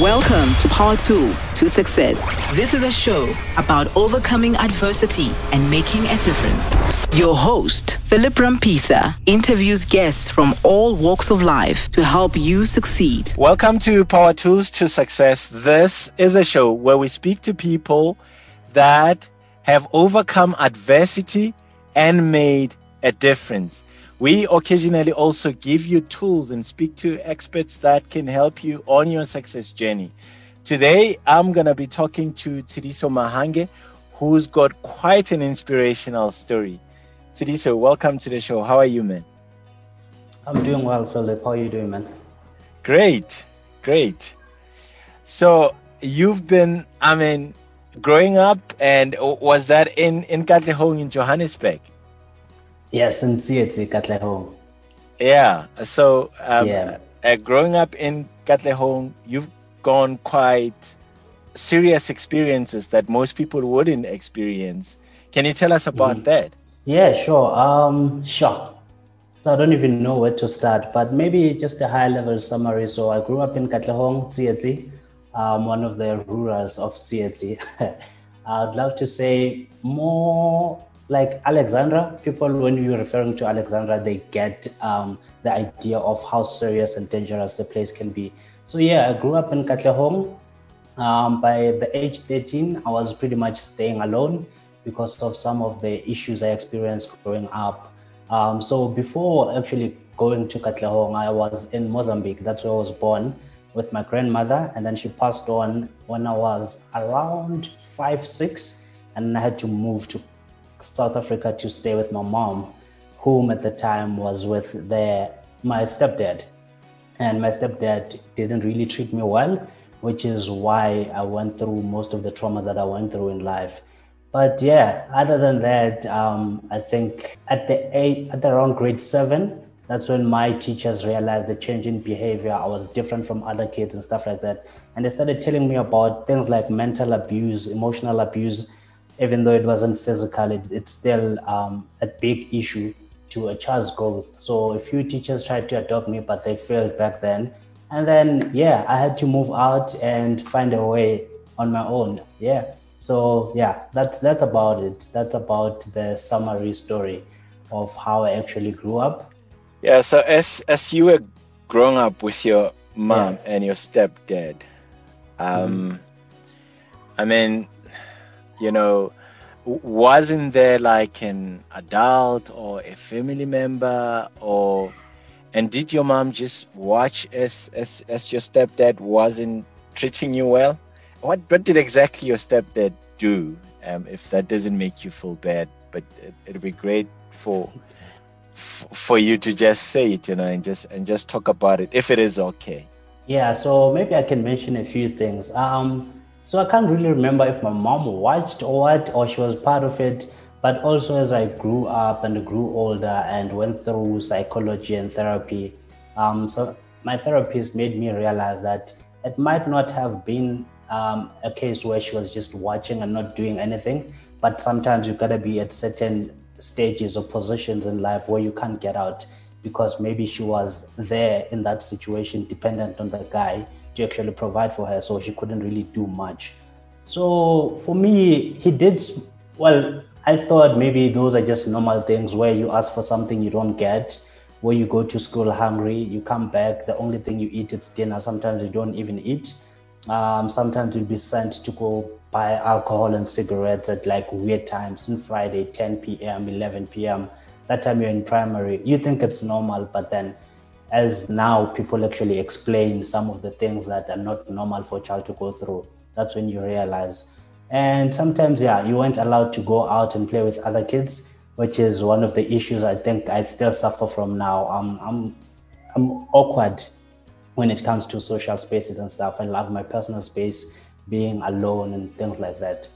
Welcome to Power Tools to Success. This is a show about overcoming adversity and making a difference. Your host, Philip Rampisa, interviews guests from all walks of life to help you succeed. Welcome to Power Tools to Success. This is a show where we speak to people that have overcome adversity and made a difference. We occasionally also give you tools and speak to experts that can help you on your success journey. Today, I'm going to be talking to Tsidiso Mahange, who's got quite an inspirational story. Tsidiso, welcome to the show. How are you, man? I'm doing well, Philip. How are you doing, man? Great, great. So, you've been, I mean, growing up, and was that in, in Katlehong in Johannesburg? Yes, in Tsietsi, Katlehong. Yeah. So, um, yeah. Uh, growing up in Katlehong, you've gone quite serious experiences that most people wouldn't experience. Can you tell us about mm. that? Yeah, sure. Um, sure. So I don't even know where to start, but maybe just a high level summary. So I grew up in Katlehong, Tsietsi, um, one of the rurals of Tsietsi. I'd love to say more like Alexandra, people, when you're referring to Alexandra, they get um, the idea of how serious and dangerous the place can be. So, yeah, I grew up in Katlehong. Um, by the age 13, I was pretty much staying alone because of some of the issues I experienced growing up. Um, so, before actually going to Katlehong, I was in Mozambique. That's where I was born with my grandmother. And then she passed on when I was around five, six. And I had to move to South Africa to stay with my mom, whom at the time was with their my stepdad. And my stepdad didn't really treat me well, which is why I went through most of the trauma that I went through in life. But yeah, other than that, um, I think at the eight, at around grade seven, that's when my teachers realized the change in behavior. I was different from other kids and stuff like that. And they started telling me about things like mental abuse, emotional abuse, even though it wasn't physical, it, it's still um, a big issue to a child's growth. So a few teachers tried to adopt me, but they failed back then. And then, yeah, I had to move out and find a way on my own. Yeah. So yeah, that's that's about it. That's about the summary story of how I actually grew up. Yeah. So as as you were growing up with your mom yeah. and your stepdad, um, mm-hmm. I mean, you know, wasn't there like an adult or a family member or and did your mom just watch as as, as your stepdad wasn't treating you well? What what did exactly your stepdad do um, if that doesn't make you feel bad but it, it'd be great for for you to just say it you know and just and just talk about it if it is okay? Yeah so maybe i can mention a few things. Um so I can't really remember if my mom watched or what, or she was part of it. But also, as I grew up and grew older and went through psychology and therapy, um, so my therapist made me realize that it might not have been um, a case where she was just watching and not doing anything. But sometimes you've gotta be at certain stages or positions in life where you can't get out because maybe she was there in that situation, dependent on the guy to actually provide for her, so she couldn't really do much. So for me, he did well. I thought maybe those are just normal things where you ask for something you don't get, where you go to school hungry, you come back, the only thing you eat is dinner. Sometimes you don't even eat. Um, sometimes you'll be sent to go buy alcohol and cigarettes at like weird times on Friday, 10 p.m., 11 p.m. That time you're in primary, you think it's normal, but then as now people actually explain some of the things that are not normal for a child to go through. That's when you realize. And sometimes, yeah, you weren't allowed to go out and play with other kids, which is one of the issues I think I still suffer from now. I'm, I'm, I'm awkward when it comes to social spaces and stuff. I love my personal space, being alone and things like that.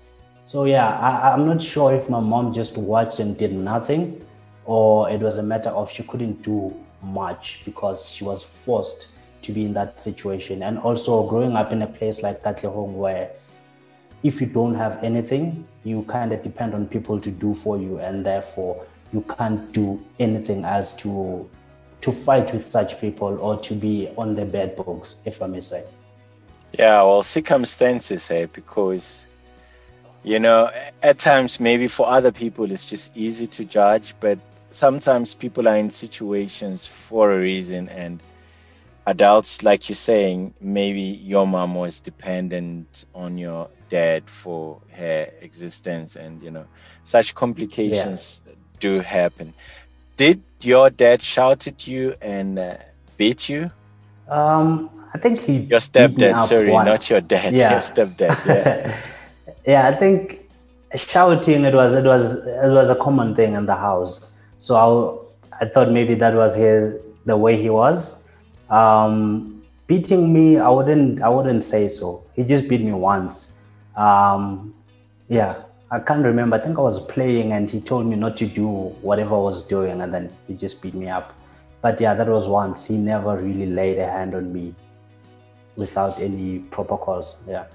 So yeah, I, I'm not sure if my mom just watched and did nothing, or it was a matter of she couldn't do much because she was forced to be in that situation. And also growing up in a place like Katlehong where if you don't have anything, you kind of depend on people to do for you, and therefore you can't do anything else to to fight with such people or to be on the bad books, if I may say. Yeah, well, circumstances, eh? Because, you know, at times maybe for other people it's just easy to judge, but sometimes people are in situations for a reason and adults like you're saying maybe your mom was dependent on your dad for her existence and you know such complications yeah. do happen did your dad shout at you and uh, beat you um i think he your stepdad sorry once. not your dad yeah. your stepdad yeah yeah i think shouting it was it was it was a common thing in the house so I, I thought maybe that was his, the way he was. Um, beating me, I wouldn't I wouldn't say so. He just beat me once. Um, yeah, I can't remember. I think I was playing and he told me not to do whatever I was doing, and then he just beat me up. But yeah, that was once. He never really laid a hand on me without any proper cause. Yeah.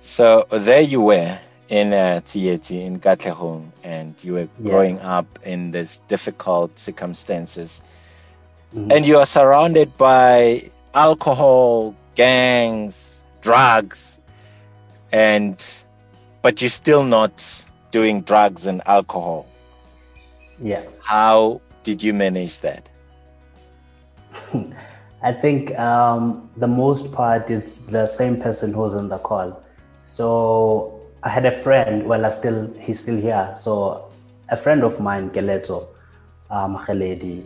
So there you were in uh, Tsietsi in Katlehong and you were yeah. growing up in these difficult circumstances mm-hmm. and you are surrounded by alcohol, gangs, drugs, and but you're still not doing drugs and alcohol. Yeah. How did you manage that? I think um, the most part is the same person who's in the call. So I had a friend, well, I still he's still here. So a friend of mine, Geleto um, Khaledi,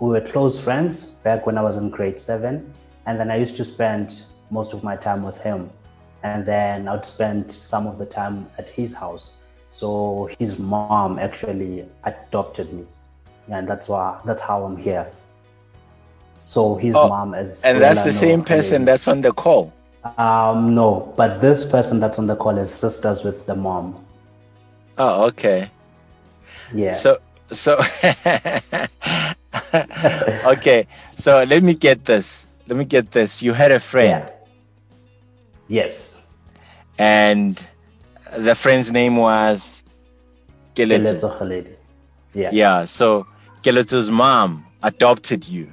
we were close friends back when I was in grade seven. And then I used to spend most of my time with him. And then I'd spend some of the time at his house. So his mom actually adopted me. And that's why that's how I'm here. So his oh, mom is And that's the same person that's on the call. Um, no, but this person that's on the call is sisters with the mom. Oh, okay. Yeah. So, so, okay. So let me get this. Let me get this. You had a friend. Yeah. Yes. And the friend's name was Keleto. Yeah. Yeah. So Keleto's mom adopted you.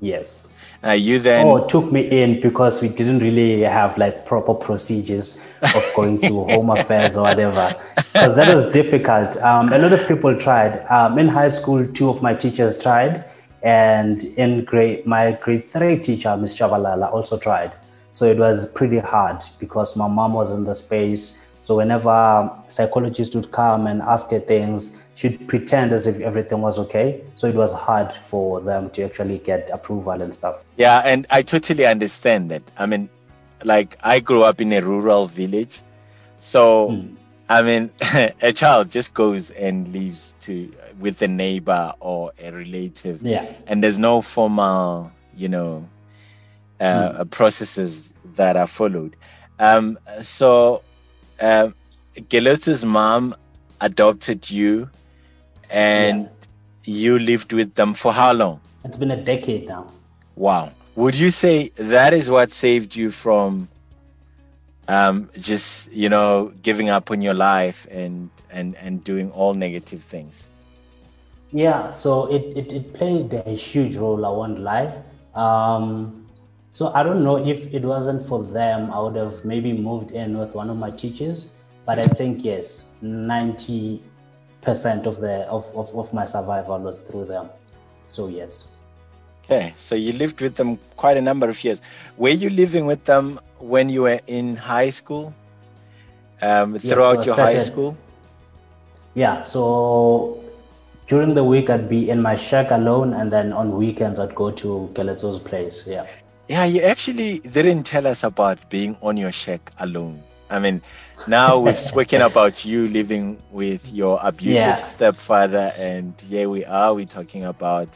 Yes. Uh, you then oh took me in because we didn't really have like proper procedures of going to home affairs or whatever because that was difficult. Um, a lot of people tried. Um, in high school two of my teachers tried and in grade my grade three teacher miss chavalala also tried. So it was pretty hard because my mom was in the space. So whenever psychologists would come and ask her things she'd pretend as if everything was okay. So it was hard for them to actually get approval and stuff. Yeah, and I totally understand that. I mean, like I grew up in a rural village. So hmm. I mean, a child just goes and lives to with a neighbor or a relative. Yeah. And there's no formal, you know, uh, hmm. processes that are followed. Um, so uh, mom adopted you and yeah. you lived with them for how long? It's been a decade now. Wow. Would you say that is what saved you from um, just, you know, giving up on your life and, and, and doing all negative things? Yeah, so it, it, it played a huge role, I won't lie. Um, so I don't know if it wasn't for them, I would have maybe moved in with one of my teachers. But I think, yes, 90 percent of the of, of, of my survival was through them. So yes. Okay, so you lived with them quite a number of years. Were you living with them when you were in high school? Um, throughout yes, so your started, high school? Yeah, so during the week I'd be in my shack alone, and then on weekends I'd go to Keleto's place. Yeah. Yeah, you actually didn't tell us about being on your shack alone. I mean, now we've spoken about you living with your abusive yeah. stepfather, and here we are. We're talking about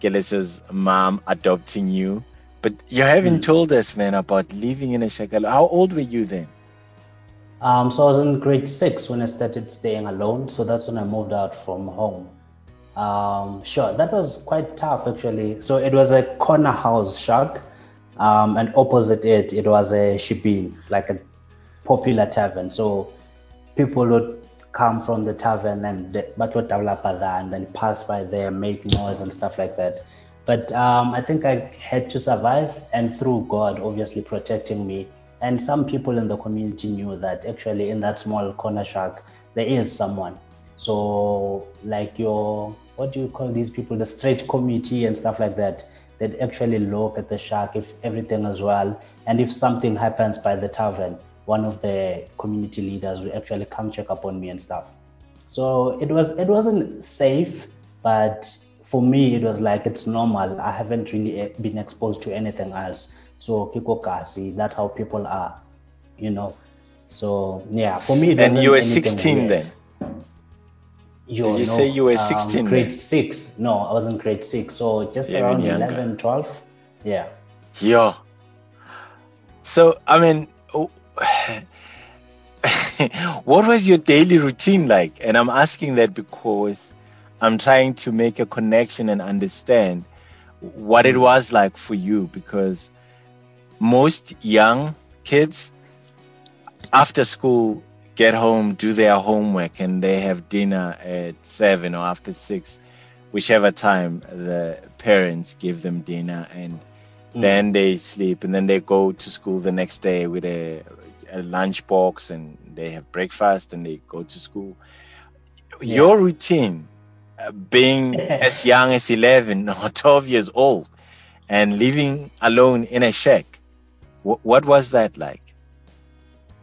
Keleto's mom adopting you. But you haven't mm. told us, man, about living in a shackle. How old were you then? Um, so I was in grade six when I started staying alone. So that's when I moved out from home. Um, sure, that was quite tough actually. So it was a corner house shack, um, and opposite it, it was a shebeen, like a popular tavern. So people would come from the tavern and but would develop there and then pass by there, make noise and stuff like that. But um, I think I had to survive, and through God, obviously protecting me. And some people in the community knew that actually in that small corner shack, there is someone. So, like your, what do you call these people? The straight committee and stuff like that. They'd actually look at the shark if everything is well. And if something happens by the tavern, one of the community leaders will actually come check up on me and stuff. So it was it wasn't safe, but for me it was like it's normal. I haven't really eh, been exposed to anything else. So kiko kasi, that's how people are, you know. So yeah, for me. and you were 16 weird. then. You Did you know, say you were 16? Um, grade then? six. No, I was in grade six. So just Even around younger. 11, 12. Yeah. Yeah. So, I mean, what was your daily routine like? And I'm asking that because I'm trying to make a connection and understand what it was like for you because most young kids after school get home, do their homework, and they have dinner at seven or after six, whichever time the parents give them dinner, and mm. then they sleep, and then they go to school the next day with a a lunch box and they have breakfast and they go to school. Yeah. Your routine, uh, being as young as 11 or 12 years old and living alone in a shack, wh- what was that like?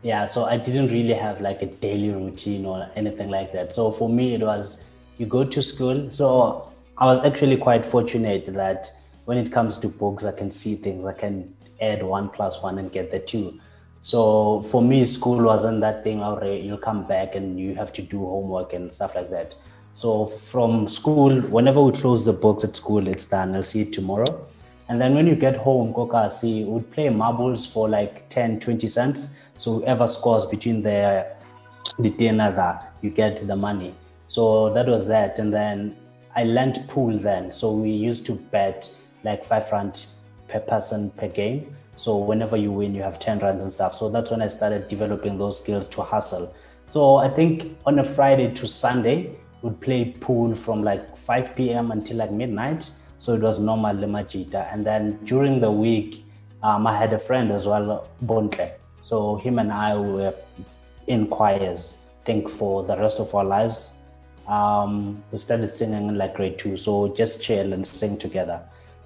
Yeah, so I didn't really have like a daily routine or anything like that. So for me, it was you go to school. So I was actually quite fortunate that when it comes to books, I can see things. I can add one plus one and get the two. So for me, school wasn't that thing where you'll come back and you have to do homework and stuff like that. So from school, whenever we close the books at school, it's done. I'll see tomorrow. And then when you get home, Koka, see, we'd play marbles for like 10, 20 cents. So whoever scores between the, another, you get the money. So that was that. And then I learned pool then. So we used to bet like five rand per person per game. So whenever you win, you have 10 runs and stuff. So that's when I started developing those skills to hustle. So I think on a Friday to Sunday, we'd play pool from like 5 p.m. until like midnight. So it was normal lemajita. And then during the week, um, I had a friend as well, Bontle. So him and I were in choirs, think for the rest of our lives. Um, we started singing in like grade two. So just chill and sing together.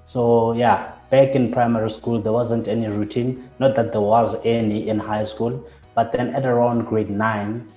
So yeah, back in primary school, there wasn't any routine. Not that there was any in high school, but then at around grade nine,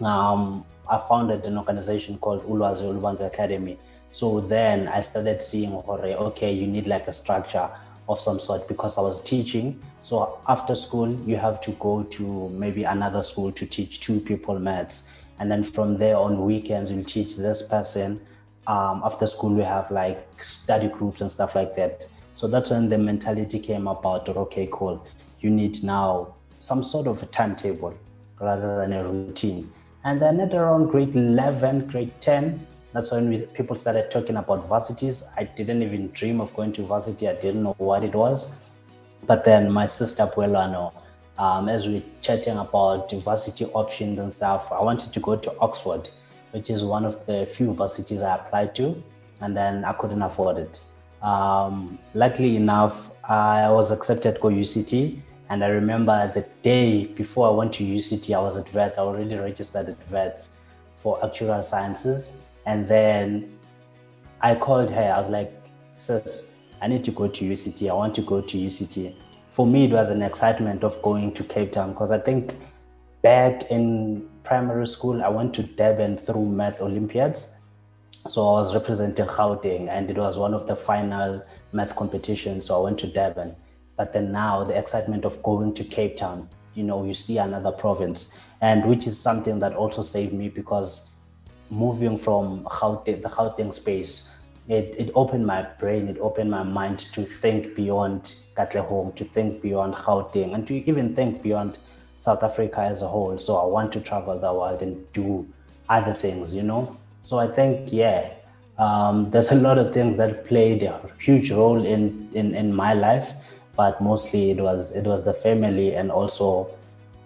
um, I founded an organization called Ulwazi Ulubanzi Academy. So then I started seeing, okay, you need like a structure of some sort because I was teaching. So after school, you have to go to maybe another school to teach two people maths. And then from there on weekends, you teach this person um, after school we have like study groups and stuff like that. So that's when the mentality came about okay cool. You need now some sort of a timetable rather than a routine. And then at around grade 11 grade 10 that's when we, people started talking about varsities. I didn't even dream of going to varsity. I didn't know what it was. But then my sister Puelano, um, as we chatting about varsity options and stuff i wanted to go to oxford which is one of the few varsities I applied to, and then I couldn't afford it. Um, luckily enough, I was accepted to UCT, and I remember the day before I went to UCT, I was at Wits. I already registered at Wits for actuarial sciences, and then I called her. I was like, "Sis, I need to go to UCT. I want to go to UCT." For me, it was an excitement of going to Cape Town because I think back in primary school, I went to Durban through Math Olympiads. So I was representing Gauteng, and it was one of the final math competitions. So I went to Durban. But then now the excitement of going to Cape Town, you know, you see another province, and which is something that also saved me because moving from Gauteng, the Gauteng space, it, it opened my brain, it opened my mind to think beyond Katlehong, to think beyond Gauteng, and to even think beyond South Africa as a whole. So I want to travel the world and do other things, you know. So I think, yeah, um, there's a lot of things that played a huge role in, in in my life, but mostly it was it was the family and also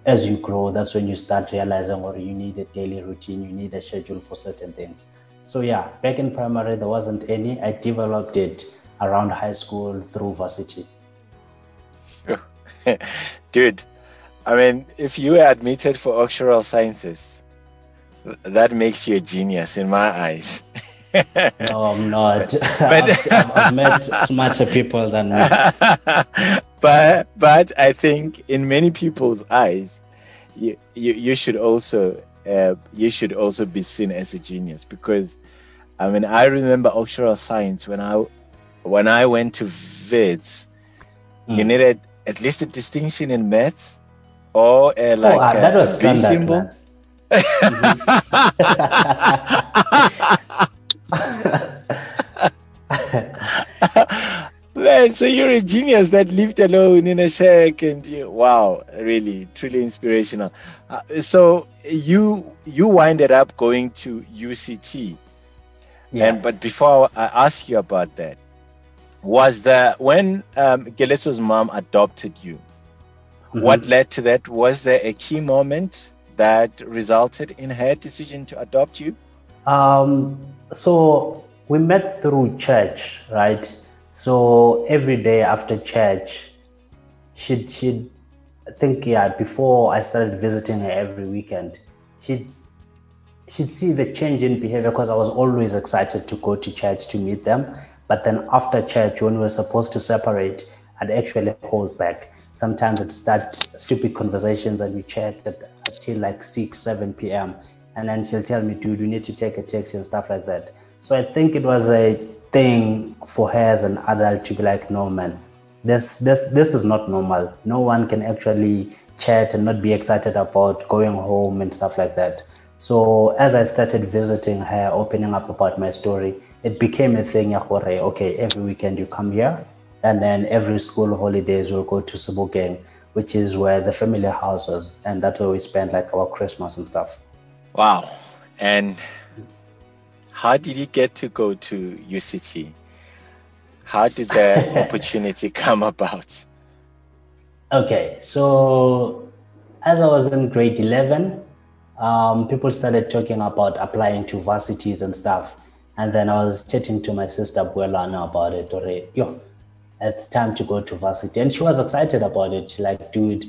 as you grow, that's when you start realizing or you need a daily routine, you need a schedule for certain things. So yeah, back in primary there wasn't any. I developed it around high school through varsity. Dude, I mean, if you were admitted for Oxford Sciences, that makes you a genius in my eyes. no, I'm not. But I've, I've, met smarter people than me. but but I think in many people's eyes, you you, you should also uh, you should also be seen as a genius because I mean I remember Oxford Science when I when I went to Wits, mm. you needed at least a distinction in maths or uh, like oh, uh, that was a standard, symbol. Man, so you're a genius that lived alone in a shack, and you, wow, really, truly inspirational. Uh, so you you winded up going to UCT, yeah. and but before I ask you about that, was that when um, Geleso's mom adopted you? Mm-hmm. What led to that? Was there a key moment that resulted in her decision to adopt you? Um, so we met through church, right? So every day after church, she'd, she'd I think, yeah, before I started visiting her every weekend, she'd, she'd see the change in behavior because I was always excited to go to church to meet them. But then after church, when we were supposed to separate, I'd actually hold back. Sometimes I'd start stupid conversations and we chat until like 6, 7 p.m. And then she'll tell me, dude, we need to take a taxi and stuff like that. So I think it was a thing for her as an adult to be like, no, man, this, this, this is not normal. No one can actually chat and not be excited about going home and stuff like that. So as I started visiting her, opening up about my story, it became a thing. Okay, every weekend you come here, and then every school holidays we'll go to Sebokeng, which is where the family houses, and that's where we spend like our Christmas and stuff. Wow! And how did you get to go to UCT? How did the opportunity come about? Okay, so as I was in grade 11, um, people started talking about applying to varsities and stuff. And then I was chatting to my sister Buelana about it. Or yo, it's time to go to varsity, and she was excited about it. She like, dude,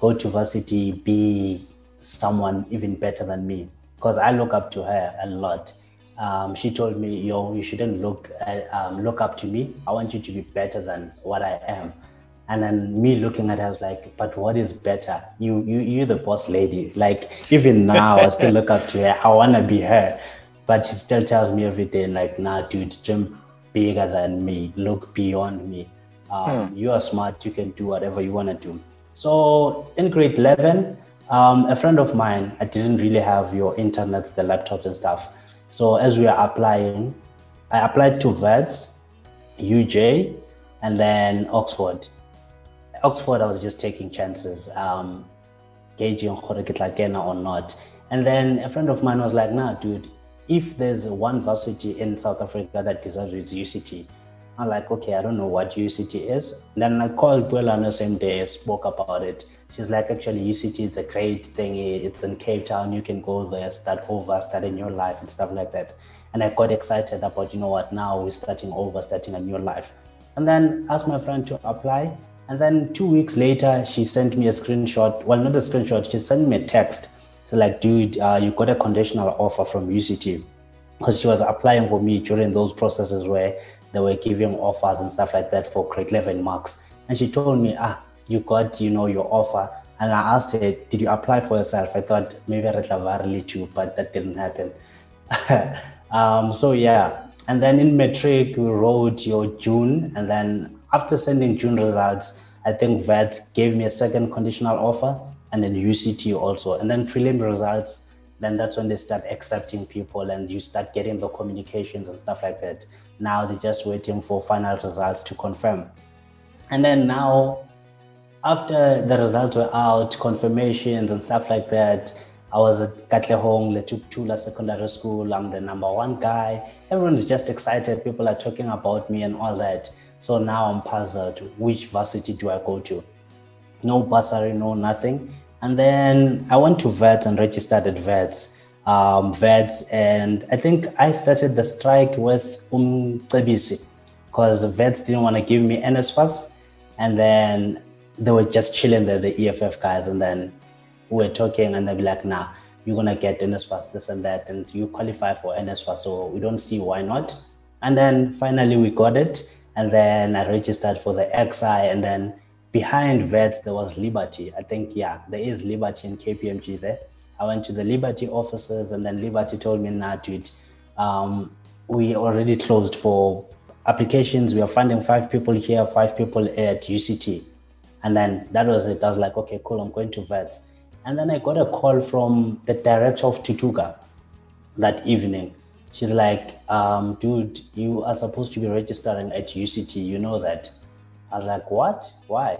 go to varsity, be someone even better than me, because I look up to her a lot. Um, she told me, yo, you shouldn't look at, um, look up to me. I want you to be better than what I am. And then me looking at her, I was like, but what is better? You, you, you're the boss lady. Like even now, I still look up to her. I wanna be her but she still tells me every day, like, nah, dude, dream bigger than me, look beyond me. Um, hmm. You are smart, you can do whatever you want to do. So in grade 11, um, a friend of mine, I didn't really have your internet, the laptops and stuff. So as we are applying, I applied to Wits, UJ, and then Oxford. Oxford, I was just taking chances, um, gauging or not. And then a friend of mine was like, nah, dude, if there's one varsity in South Africa that deserves it's UCT. I'm like, okay, I don't know what UCT is. Then I called Buela on the same day, spoke about it. She's like, actually, UCT is a great thing. It's in Cape Town. You can go there, start over, start a new life and stuff like that. And I got excited about, you know what, now we're starting over, starting a new life. And then asked my friend to apply. And then two weeks later, she sent me a screenshot. Well, not a screenshot, she sent me a text so like, dude, uh, you got a conditional offer from UCT because she was applying for me during those processes where they were giving offers and stuff like that for grade 11 marks. And she told me, ah, you got, you know, your offer. And I asked her, did you apply for yourself? I thought maybe I Retlavarli too, but that didn't happen. um, so yeah. And then in matric, we wrote your June. And then after sending June results, I think Wits gave me a second conditional offer and then UCT also. And then prelim results, then that's when they start accepting people and you start getting the communications and stuff like that. Now they're just waiting for final results to confirm. And then now, after the results were out, confirmations and stuff like that, I was at Katlehong, Letuktula Secondary School. I'm the number one guy. Everyone's just excited. People are talking about me and all that. So now I'm puzzled. Which varsity do I go to? No bursary, no nothing. And then I went to Wits and registered at Wits. Um, Wits, and I think I started the strike with Um Cebisi. because Wits didn't want to give me NSFAS, and then they were just chilling there, the EFF guys, and then we were talking, and they'd be like, "Nah, you're gonna get NSFAS, this and that, and you qualify for NSFAS, so we don't see why not." And then finally we got it, and then I registered for the XI, and then behind Wits there was Liberty. I think yeah, there is Liberty in KPMG there. I went to the Liberty offices, and then Liberty told me, "Nah, dude, um, we already closed for applications. We are funding five people here, five people at UCT." And then that was it. I was like, "Okay, cool. I'm going to Wits." And then I got a call from the director of Thuthuka that evening. She's like, um, dude, you are supposed to be registering at UCT. You know that. I was like, what? Why?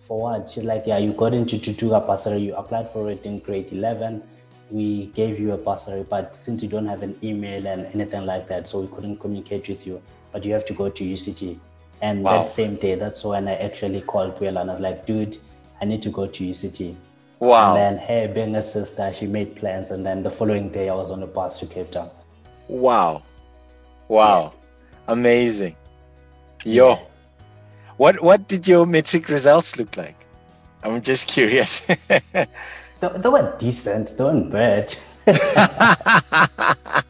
For what? She's like, yeah, you got into Thuthuka bursary. You applied for it in grade 11. We gave you a bursary, but since you don't have an email and anything like that, so we couldn't communicate with you. But you have to go to UCT. And wow. that same day, that's when I actually called Will and I was like, dude, I need to go to UCT. Wow. And then her being a sister, she made plans. And then the following day, I was on a bus to Cape Town. Wow. Wow. Yeah. Amazing. Yo. Yeah. What what did your matric results look like? I'm just curious. they, they were decent. They weren't bad. I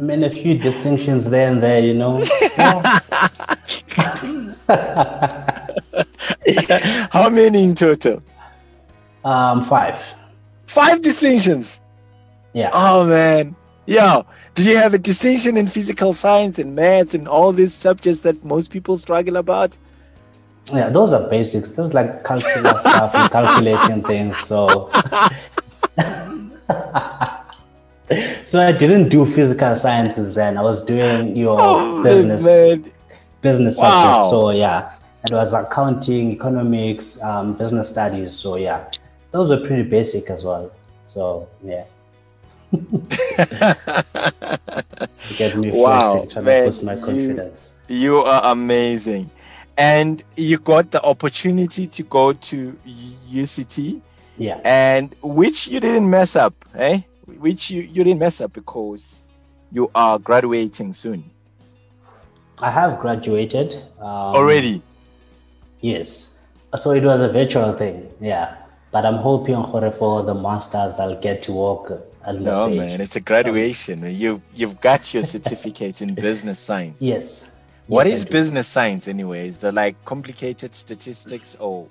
mean, a few distinctions there and there, you know. How many in total? Um, five. Five distinctions. Yeah. Oh man. Yeah. Did you have a distinction in physical science and maths and all these subjects that most people struggle about? Yeah, those are basics. Those like calculus stuff and calculating things. So so I didn't do physical sciences then. I was doing your oh, business man. business wow. subject. So yeah, it was accounting, economics, um, business studies. So yeah, those were pretty basic as well. So yeah. get me wow, trying man, to boost my confidence. You, you are amazing. And you got the opportunity to go to UCT. Yeah. And which you didn't mess up, eh? Which you, you didn't mess up because you are graduating soon. I have graduated. Um, Already? Yes. So it was a virtual thing. Yeah. But I'm hoping for the masters I'll get to work No stage. man, it's a graduation. You you've got your certificate in business science. Yes. What yes, is business science anyway? Is there like complicated statistics or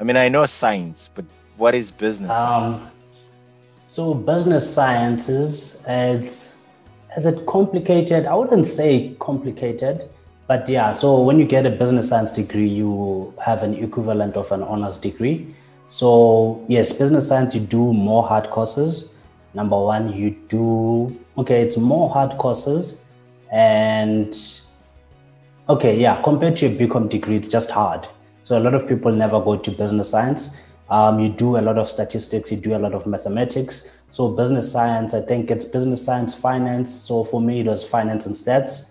I mean I know science, but what is business um, science? So business sciences it's is it complicated? I wouldn't say complicated, but yeah, so when you get a business science degree, you have an equivalent of an honors degree. So yes, business science, you do more hard courses. Number one, you do, okay, it's more hard courses and okay, yeah, compared to a BCom degree, it's just hard. So a lot of people never go to business science. Um, you do a lot of statistics, you do a lot of mathematics. So business science, I think it's business science, finance. So for me, it was finance and stats,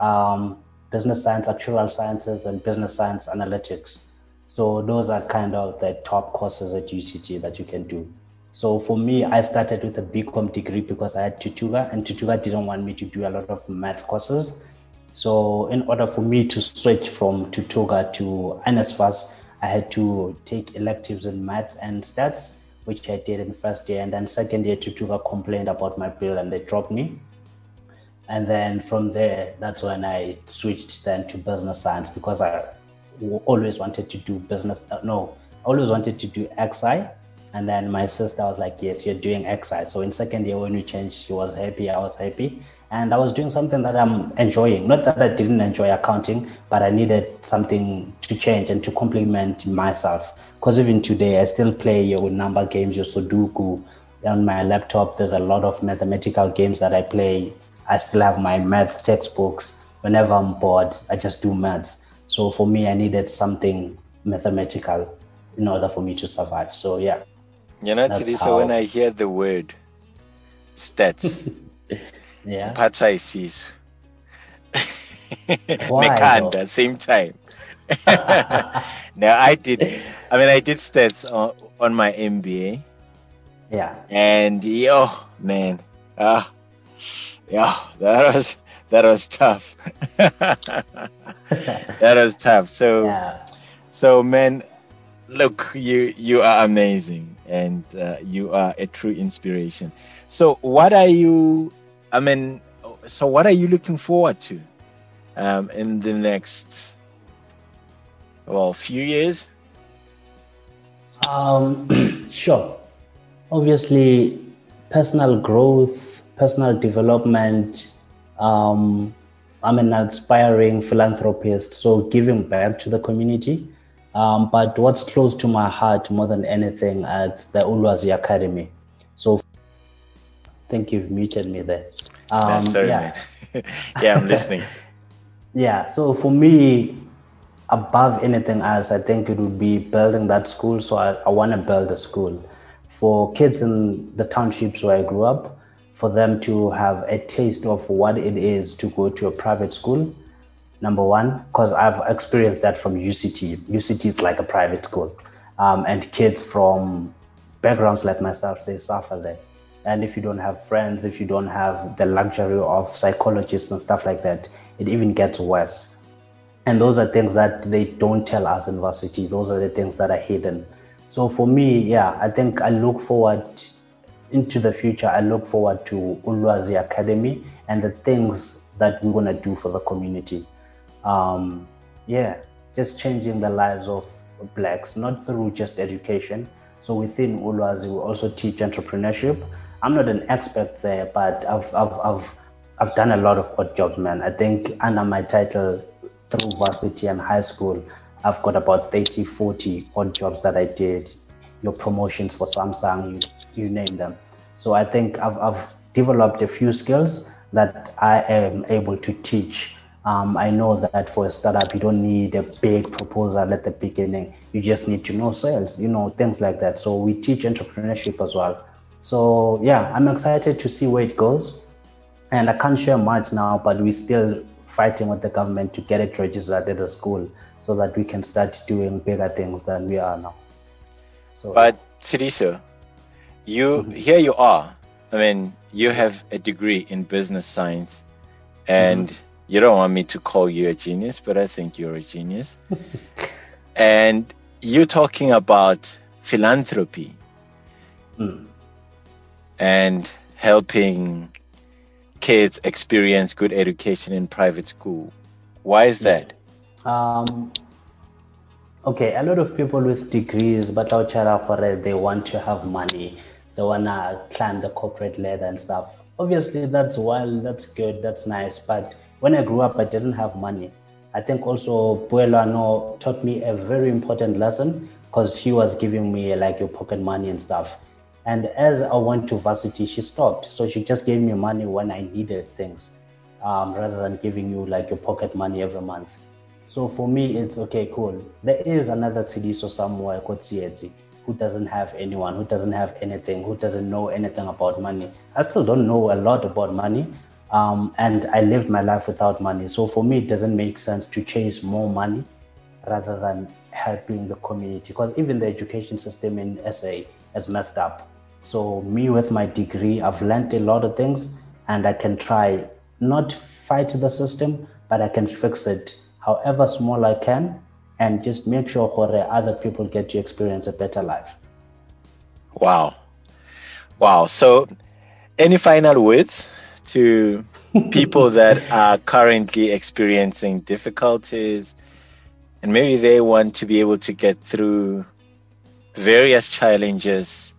um, business science, actuarial sciences, and business science analytics. So those are kind of the top courses at UCT that you can do. So for me, I started with a BCom degree because I had Thuthuka, and Thuthuka didn't want me to do a lot of math courses. So in order for me to switch from Thuthuka to NSFAS, I had to take electives in maths and stats, which I did in first year. And then second year, Thuthuka complained about my bill and they dropped me. And then from there, that's when I switched then to business science because I always wanted to do business. Uh, no, I always wanted to do XI. And then my sister was like, Yes, you're doing XI. So in second year, when we changed, she was happy. I was happy. And I was doing something that I'm enjoying. Not that I didn't enjoy accounting, but I needed something to change and to complement myself. Because even today, I still play your number games, your Sudoku. On my laptop, there's a lot of mathematical games that I play. I still have my math textbooks. Whenever I'm bored, I just do maths. So for me, I needed something mathematical in order for me to survive. So yeah. You know, Tiri, so when I hear the word stats, yeah, Pacha sees Mekanda, same time. now I did, I mean, I did stats on, on my MBA. Yeah. And yo, man, ah, Yeah, that was that was tough. that was tough. So, Yeah. so man, look, you you are amazing, and uh, you are a true inspiration. So, what are you? I mean, so what are you looking forward to um, in the next well few years? Um, sure. Obviously, personal growth, personal development. Um, I'm an aspiring philanthropist, so giving back to the community. Um, but what's close to my heart more than anything is the Ulwazi Academy. So, I think you've muted me there. Yeah, Um, sorry, yeah. yeah, I'm listening. Yeah, so for me, above anything else, I think it would be building that school. So I, I want to build a school for kids in the townships where I grew up, for them to have a taste of what it is to go to a private school. Number one, because I've experienced that from UCT. UCT is like a private school. Um, and kids from backgrounds like myself, they suffer there. And if you don't have friends, if you don't have the luxury of psychologists and stuff like that, it even gets worse. And those are things that they don't tell us in varsity. Those are the things that are hidden. So for me, yeah, I think I look forward into the future. I look forward to Ulwazi Academy and the things that we're gonna do for the community. Um, yeah, just changing the lives of blacks, not through just education. So within Ulwazi, we also teach entrepreneurship. I'm not an expert there, but I've I've I've, I've done a lot of odd jobs, man. I think under my title through varsity and high school, I've got about 30, 40 odd jobs that I did. Your promotions for Samsung, you, you name them. So I think I've, I've developed a few skills that I am able to teach. Um, I know that for a startup, you don't need a big proposal at the beginning. You just need to know sales, you know, things like that. So we teach entrepreneurship as well. So yeah, I'm excited to see where it goes. And I can't share much now, but we're still fighting with the government to get it registered at the school so that we can start doing bigger things than we are now. So But Sidiso, you here you are. I mean, you have a degree in business science, and you don't want me to call you a genius, but I think you're a genius. and you're talking about philanthropy Mm. and helping kids experience good education in private school. Why is that? Um, okay, a lot of people with degrees, but they want to have money. They want to climb the corporate ladder and stuff. Obviously, that's wild, that's good, that's nice. But when I grew up, I didn't have money. I think also Buelano taught me a very important lesson because she was giving me like your pocket money and stuff. And as I went to varsity, she stopped. So she just gave me money when I needed things um, rather than giving you like your pocket money every month. So for me, it's okay, cool. There is another Tsidiso somewhere called Tsietsi who doesn't have anyone, who doesn't have anything, who doesn't know anything about money. I still don't know a lot about money. Um, and I lived my life without money. So for me, it doesn't make sense to chase more money rather than helping the community because even the education system in SA is messed up. So me with my degree, I've learned a lot of things and I can try not fight the system, but I can fix it however small I can and just make sure that other people get to experience a better life. Wow. Wow. So, any final words to people that are currently experiencing difficulties and maybe they want to be able to get through various challenges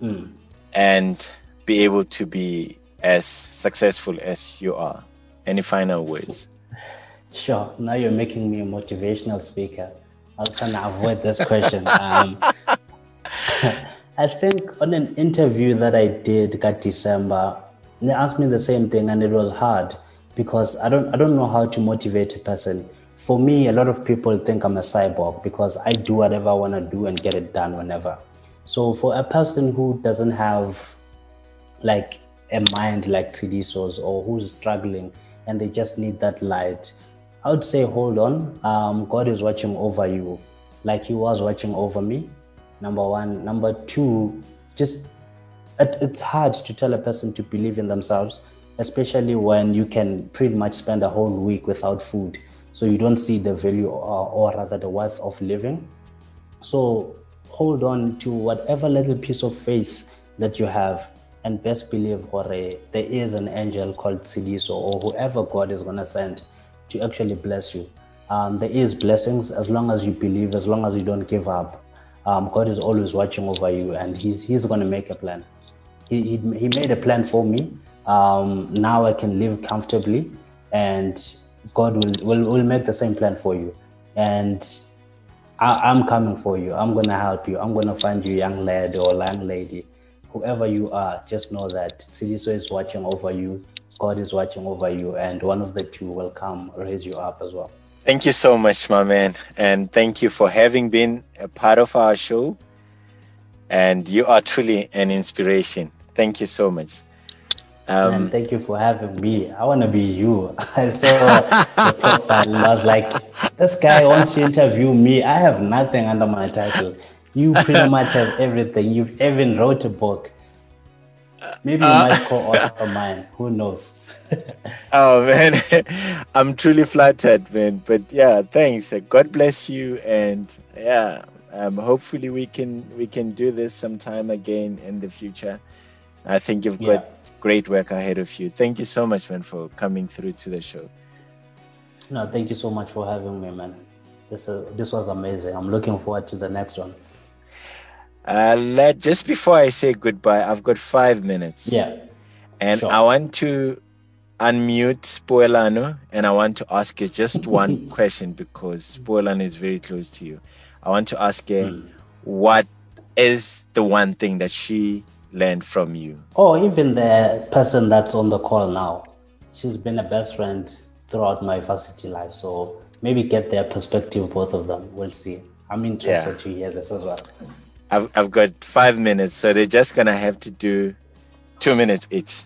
Mm. and be able to be as successful as you are? Any final words? Sure. Now you're making me a motivational speaker. I was trying to avoid this question. Um, I think on an interview that I did got December, they asked me the same thing and it was hard because I don't I don't know how to motivate a person. For me, a lot of people think I'm a cyborg because I do whatever I want to do and get it done whenever. So for a person who doesn't have like a mind like Tsidiso's or who's struggling and they just need that light, I would say hold on. Um, God is watching over you, like He was watching over me. Number one. Number two, just it, it's hard to tell a person to believe in themselves especially when you can pretty much spend a whole week without food. So you don't see the value or, or rather the worth of living. So hold on to whatever little piece of faith that you have and best believe or there is an angel called Sidiso or whoever God is going to send to actually bless you. Um, there is blessings as long as you believe, as long as you don't give up. Um, God is always watching over you and he's, he's going to make a plan. He, he, made a plan for me. Um, now I can live comfortably and God will, will, will make the same plan for you. And I, am coming for you. I'm going to help you. I'm going to find you, young lad or young lady. Whoever you are, just know that Tsidiso is watching over you. God is watching over you. And one of the two will come raise you up as well. Thank you so much, my man. And thank you for having been a part of our show. And you are truly an inspiration. Thank you so much. Um, and thank you for having me. I want to be you. I saw the profile and I was like, this guy wants to interview me. I have nothing under my title. You pretty much have everything. You've even wrote a book. Maybe you uh, might co-author mine. Who knows? oh man, I'm truly flattered, man. But yeah, thanks. God bless you, and yeah, um, hopefully we can we can do this sometime again in the future. I think you've got yeah. great work ahead of you. Thank you so much, man, for coming through to the show. No, thank you so much for having me, man. This uh, this was amazing. I'm looking forward to the next one. Uh, let, just before I say goodbye, I've got five minutes. Yeah. And sure. I want to unmute Poelano and I want to ask you just one question because Poelano is very close to you. I want to ask her mm. what is the one thing that she learned from you? Oh, even the person that's on the call now. She's been a best friend throughout my varsity life. So maybe get their perspective, both of them. We'll see. I'm interested yeah. to hear this as well. I've, I've got five minutes, so they're just going to have to do two minutes each.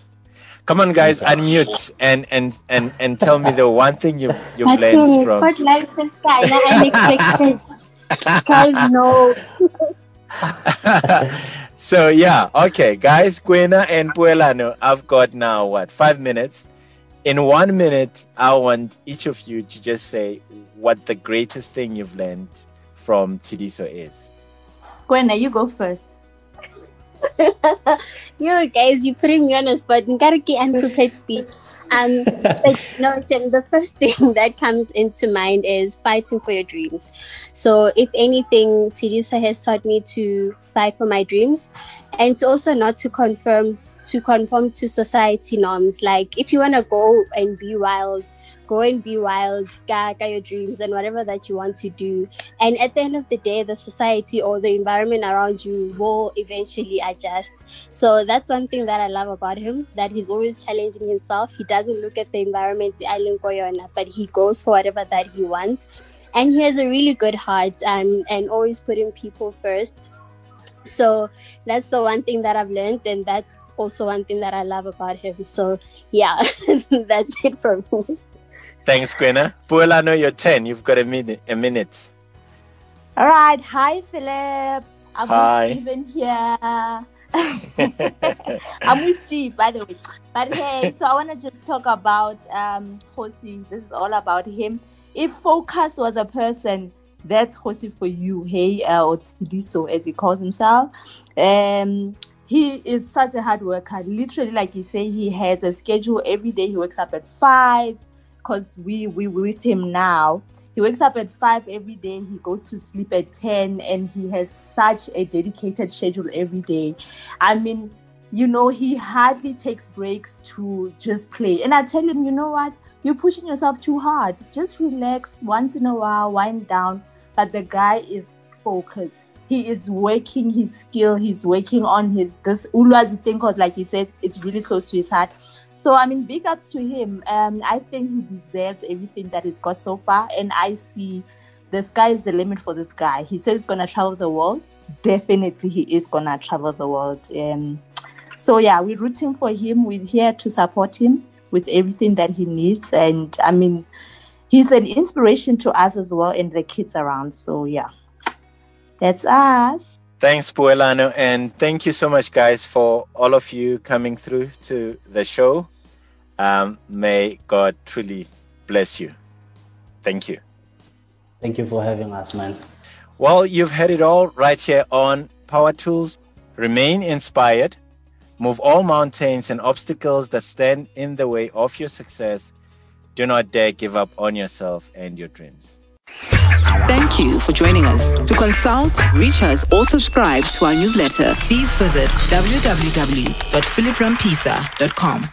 Come on, guys, unmute and and and and tell me the one thing you you've learned from. Spotlights is kind of unexpected. guys, no. so yeah, okay, guys, Gwena and Puelano, I've got now what five minutes. In one minute, I want each of you to just say what the greatest thing you've learned from Tsidiso is. Gwena, you go first. Yo, guys, you're putting me on a spot. Ngariki unprepared speech. Um, but no, Shem, the first thing that comes into mind is fighting for your dreams. So, if anything, Tsidiso has taught me to fight for my dreams and to also not to confirm to conform to society norms. Like, if you want to go and be wild, go and be wild, get your dreams and whatever that you want to do. And at the end of the day, the society or the environment around you will eventually adjust. So that's one thing that I love about him, that he's always challenging himself. He doesn't look at the environment, the island but he goes for whatever that he wants. And he has a really good heart um, and always putting people first. So that's the one thing that I've learned, and that's also one thing that I love about him. So yeah, that's it for me. Thanks, Gwena. Puelano, you're 10. You've got a minute. A minute. All right. Hi, Philip. I'm Hi. with Steven here. I'm with Steve, by the way. But hey, so I want to just talk about um Hosi. This is all about him. If Focus was a person, that's Hosi for you. Hey, uh, or Tsidiso, as he calls himself. Um, he is such a hard worker. Literally, like you say, he has a schedule every day. He wakes up at five because we we with him now. He wakes up at five every day. He goes to sleep at ten, and he has such a dedicated schedule every day. I mean, you know, he hardly takes breaks to just play. And I tell him, you know what? You're pushing yourself too hard. Just relax once in a while, wind down. But the guy is focused. He is working his skill. He's working on his this ulwazi thing because like he says it's really close to his heart. So i mean big ups to him. Um i think he deserves everything that he's got so far and i see the sky is the limit for this guy. He says he's gonna travel the world. Definitely he is gonna travel the world. Um so yeah we're rooting for him. We're here to support him with everything that he needs. And i mean he's an inspiration to us as well and the kids around so yeah that's us. Thanks, Puelano. And thank you so much, guys, for all of you coming through to the show. Um, may God truly bless you. Thank you. Thank you for having us, man. Well, you've heard it all right here on Power Tools. Remain inspired, move all mountains and obstacles that stand in the way of your success. Do not dare give up on yourself and your dreams. Thank you for joining us. To consult, reach us, or subscribe to our newsletter, please visit www.philiprampisa.com.